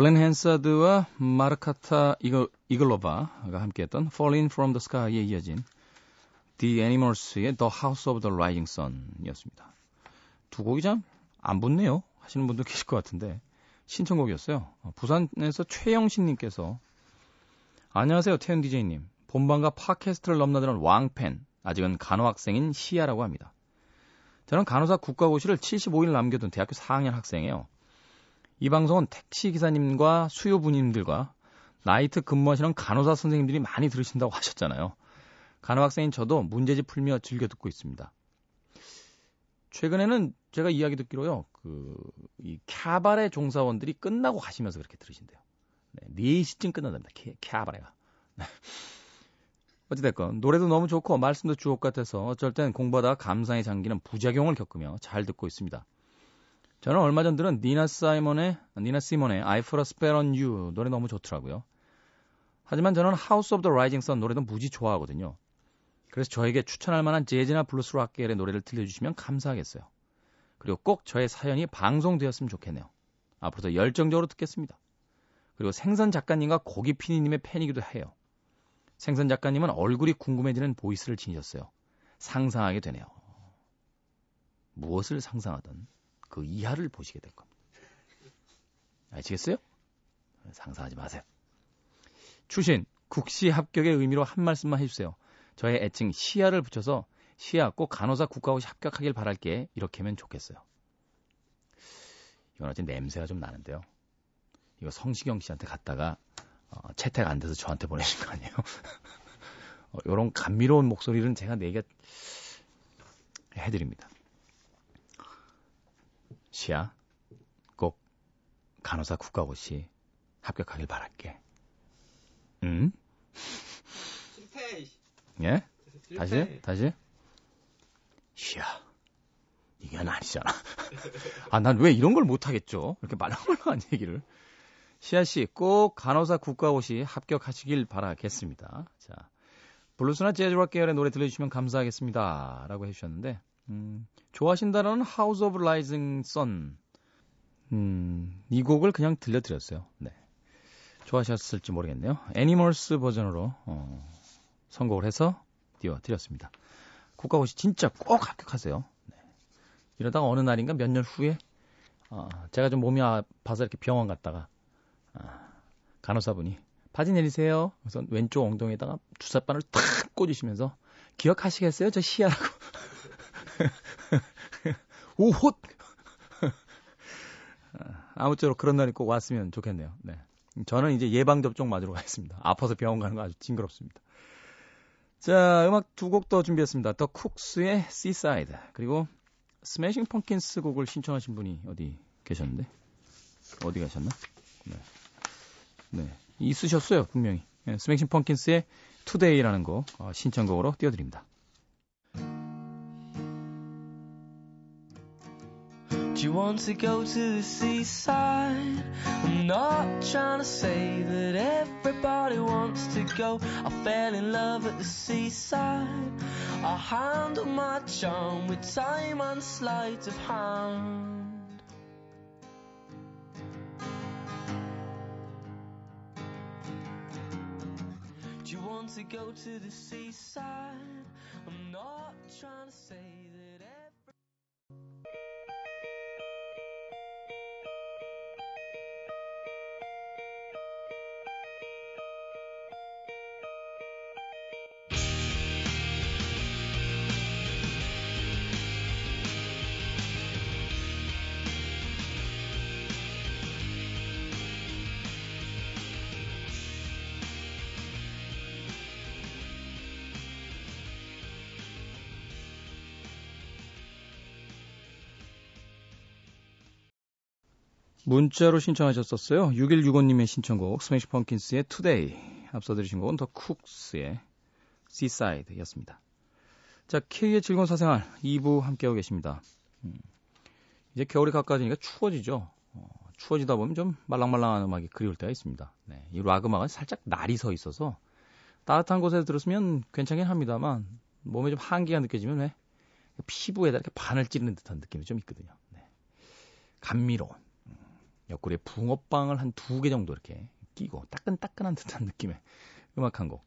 글렌 헨사드와 마르카타 이글, 이글로바가 함께했던 Falling from the Sky에 이어진 The Animals의 The House of the Rising Sun이었습니다. 두 곡이 참 안 붙네요 하시는 분도 계실 것 같은데 신청곡이었어요. 어, 부산에서 최영신님께서 안녕하세요 태연 DJ님 본방과 팟캐스트를 넘나드는 왕팬 아직은 간호학생인 시아라고 합니다. 저는 간호사 국가고시를 75일 남겨둔 대학교 4학년 학생이에요. 이 방송은 택시 기사님과 수요분님들과 나이트 근무하시는 간호사 선생님들이 많이 들으신다고 하셨잖아요. 간호학생인 저도 문제집 풀며 즐겨 듣고 있습니다. 최근에는 제가 이야기 듣기로요, 그, 이 캬바레 종사원들이 끝나고 가시면서 그렇게 들으신대요. 네, 4시쯤 끝난답니다. 캬, 캬바레가. 네. 어찌됐건, 노래도 너무 좋고, 말씀도 주옥 같아서 어쩔 땐 공부하다가 감상에 잠기는 부작용을 겪으며 잘 듣고 있습니다. 저는 얼마 전 들은 니나 사이먼의 니나 시몬의 I Put a Spell on You 노래 너무 좋더라고요. 하지만 저는 House of the Rising Sun 노래도 무지 좋아하거든요. 그래서 저에게 추천할 만한 재즈나 블루스 락 계열의 노래를 들려주시면 감사하겠어요. 그리고 꼭 저의 사연이 방송되었으면 좋겠네요. 앞으로도 열정적으로 듣겠습니다. 그리고 생선 작가님과 고기 피디님의 팬이기도 해요. 생선 작가님은 얼굴이 궁금해지는 voice를 지니셨어요. 상상하게 되네요. 무엇을 상상하든 그 이하를 보시게 될 겁니다. 아시겠어요? 상상하지 마세요. 추신, 국시 합격의 의미로 한 말씀만 해주세요. 저의 애칭 시아를 붙여서 시아 꼭 간호사 국가고시 합격하길 바랄게 이렇게 하면 좋겠어요. 이건 어째 냄새가 좀 나는데요. 이거 성시경 씨한테 갔다가 어, 채택 안 돼서 저한테 보내신 거 아니에요? 어, 이런 감미로운 목소리는 제가 내게 해드립니다. 시아, 꼭 간호사 국가고시 합격하길 바랄게. 응? 실패. 예? 다시? 다시? 시아, 이건 아니잖아. 아, 난 왜 이런 걸 못하겠죠? 이렇게 말랑말랑한 얘기를. 시아 씨, 꼭 간호사 국가고시 합격하시길 바라겠습니다. 자, 블루스나 재즈락 계열의 노래 들려주시면 감사하겠습니다. 라고 해주셨는데, 음, 좋아하신다는 House of Rising Sun. 음, 이 곡을 그냥 들려드렸어요. 네. 좋아하셨을지 모르겠네요. 애니멀스 버전으로, 어, 선곡을 해서 띄워드렸습니다. 국가고시 진짜 꼭 합격하세요. 네. 이러다가 어느 날인가 몇 년 후에 어, 제가 좀 몸이 아파서 이렇게 병원 갔다가 아, 간호사분이 바지 내리세요. 그래서 왼쪽 엉덩이에다가 주사바늘 탁 꽂으시면서 기억하시겠어요? 저 시야라고. 오호! 아무쪼록 그런 날이 꼭 왔으면 좋겠네요. 네. 저는 이제 예방접종 맞으러 가겠습니다. 아파서 병원 가는 거 아주 징그럽습니다. 자, 음악 두 곡 더 준비했습니다. 더 쿡스의 Seaside 그리고 스매싱 펑킨스 곡을 신청하신 분이 어디 계셨는데? 어디 가셨나? 네. 네. 있으셨어요, 분명히. 네, 스매싱 펑킨스의 Today라는 곡 어, 신청곡으로 띄워드립니다. Do you want to go to the seaside? I'm not trying to say that everybody wants to go. I fell in love at the seaside. I handle my charm with time and sleight of hand. Do you want to go to the seaside? I'm not trying to say 문자로 신청하셨었어요. 6165님의 신청곡 스매시 펑킨스의 Today 앞서 들으신 곡은 더 쿡스의 Seaside였습니다. 자, K의 즐거운 사생활 2부 함께하고 계십니다. 음, 이제 겨울이 가까워지니까 추워지죠. 어, 추워지다 보면 좀 말랑말랑한 음악이 그리울 때가 있습니다. 네, 이락 음악은 살짝 날이 서 있어서 따뜻한 곳에 들었으면 괜찮긴 합니다만 몸에 좀 한기가 느껴지면 왜 피부에다 이렇게 바늘 찌르는 듯한 느낌이 좀 있거든요. 네. 감미로운 옆구리에 붕어빵을 한 두 개 정도 이렇게 끼고 따끈따끈한 듯한 느낌의 음악 한 곡.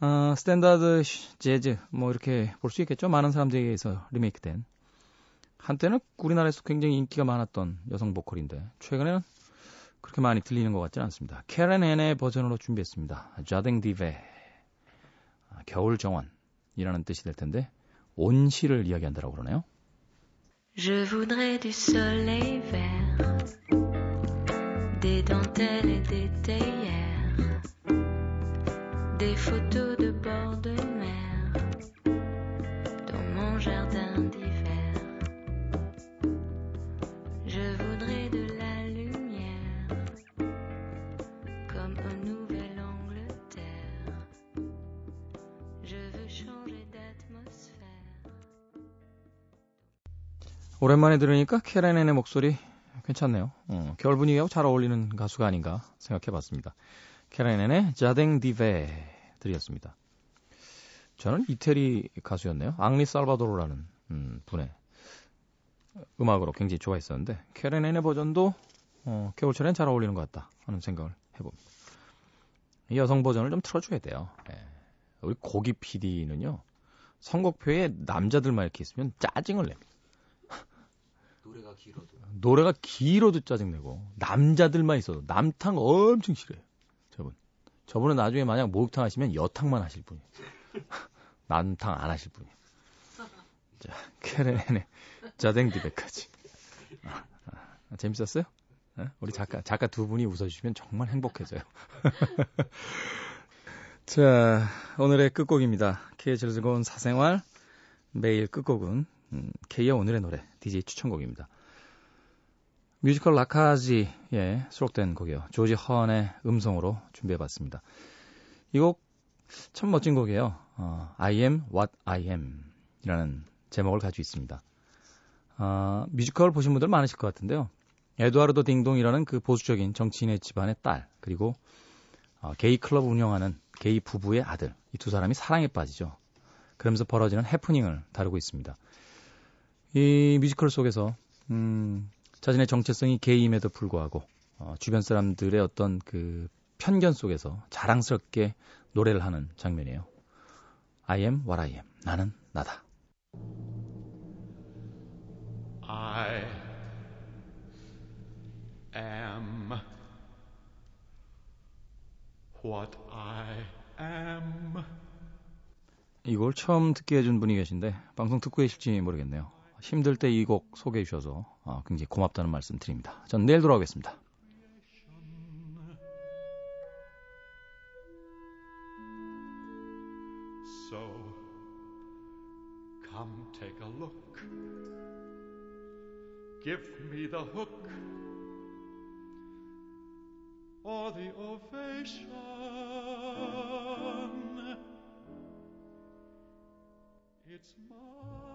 아, 스탠다드 재즈 뭐 이렇게 볼 수 있겠죠. 많은 사람들에게서 리메이크된 한때는 우리나라에서 굉장히 인기가 많았던 여성 보컬인데 최근에는 그렇게 많이 들리는 것 같지는 않습니다. 캐런 앤의 버전으로 준비했습니다. Jardin d'hiver 아, 겨울 정원이라는 뜻이 될 텐데 온실을 이야기한다라고 그러네요. Je voudrais du soleil vert, des dentelles et des théières, des photos de bord de mer dans mon jardin d'hiver. Je voudrais de la lumière comme au Nouvelle-Angleterre. Je veux changer d'atmosphère. 오랜만에 들으니까 캐런앤의 목소리 괜찮네요. 어, 겨울 분위기하고 잘 어울리는 가수가 아닌가 생각해봤습니다. 캐런앤의 자댕 디베 들이었습니다. 저는 이태리 가수였네요. 앙리 살바도르라는 음, 분의 음악으로 굉장히 좋아했었는데 캐런앤의 버전도 어, 겨울철엔 잘 어울리는 것 같다 하는 생각을 해봅니다. 이 여성 버전을 좀 틀어줘야 돼요. 예. 우리 고기 PD는요 선곡표에 남자들만 이렇게 있으면 짜증을 냅니다. 노래가 길어도 노래가 길어도 짜증내고 남자들만 있어도 남탕 엄청 싫어요. 저분. 저분은 나중에 만약 목욕탕 하시면 여탕만 하실 분이에요. 남탕 안 하실 분이에요. 자, 캐렌의 자댕디베까지. 아, 아, 재밌었어요? 네? 우리 작가 작가 두 분이 웃어주시면 정말 행복해져요. 자, 오늘의 끝곡입니다. K의 즐거운 사생활 매일 끝곡은 음, K의 오늘의 노래 DJ 추천곡입니다. 뮤지컬 라카지에 수록된 곡이요. 조지 허언의 음성으로 준비해봤습니다. 이 곡 참 멋진 곡이에요. 어, I am what I am 이라는 제목을 가지고 있습니다. 어, 뮤지컬 보신 분들 많으실 것 같은데요. 에드와르도 딩동이라는 그 보수적인 정치인의 집안의 딸 그리고 어, 게이 클럽 운영하는 게이 부부의 아들 이 두 사람이 사랑에 빠지죠. 그러면서 벌어지는 해프닝을 다루고 있습니다. 이 뮤지컬 속에서 음, 자신의 정체성이 게이임에도 불구하고 어, 주변 사람들의 어떤 그 편견 속에서 자랑스럽게 노래를 하는 장면이에요. I am what I am. 나는 나다. I am what I am. 이걸 처음 듣게 해준 분이 계신데 방송 듣고 계실지 모르겠네요. 힘들 때 이 곡 소개해 주셔서 아, 굉장히 고맙다는 말씀 드립니다. 전 내일 돌아오겠습니다. So come take a look. Give me the hook or the ovation. It's mine.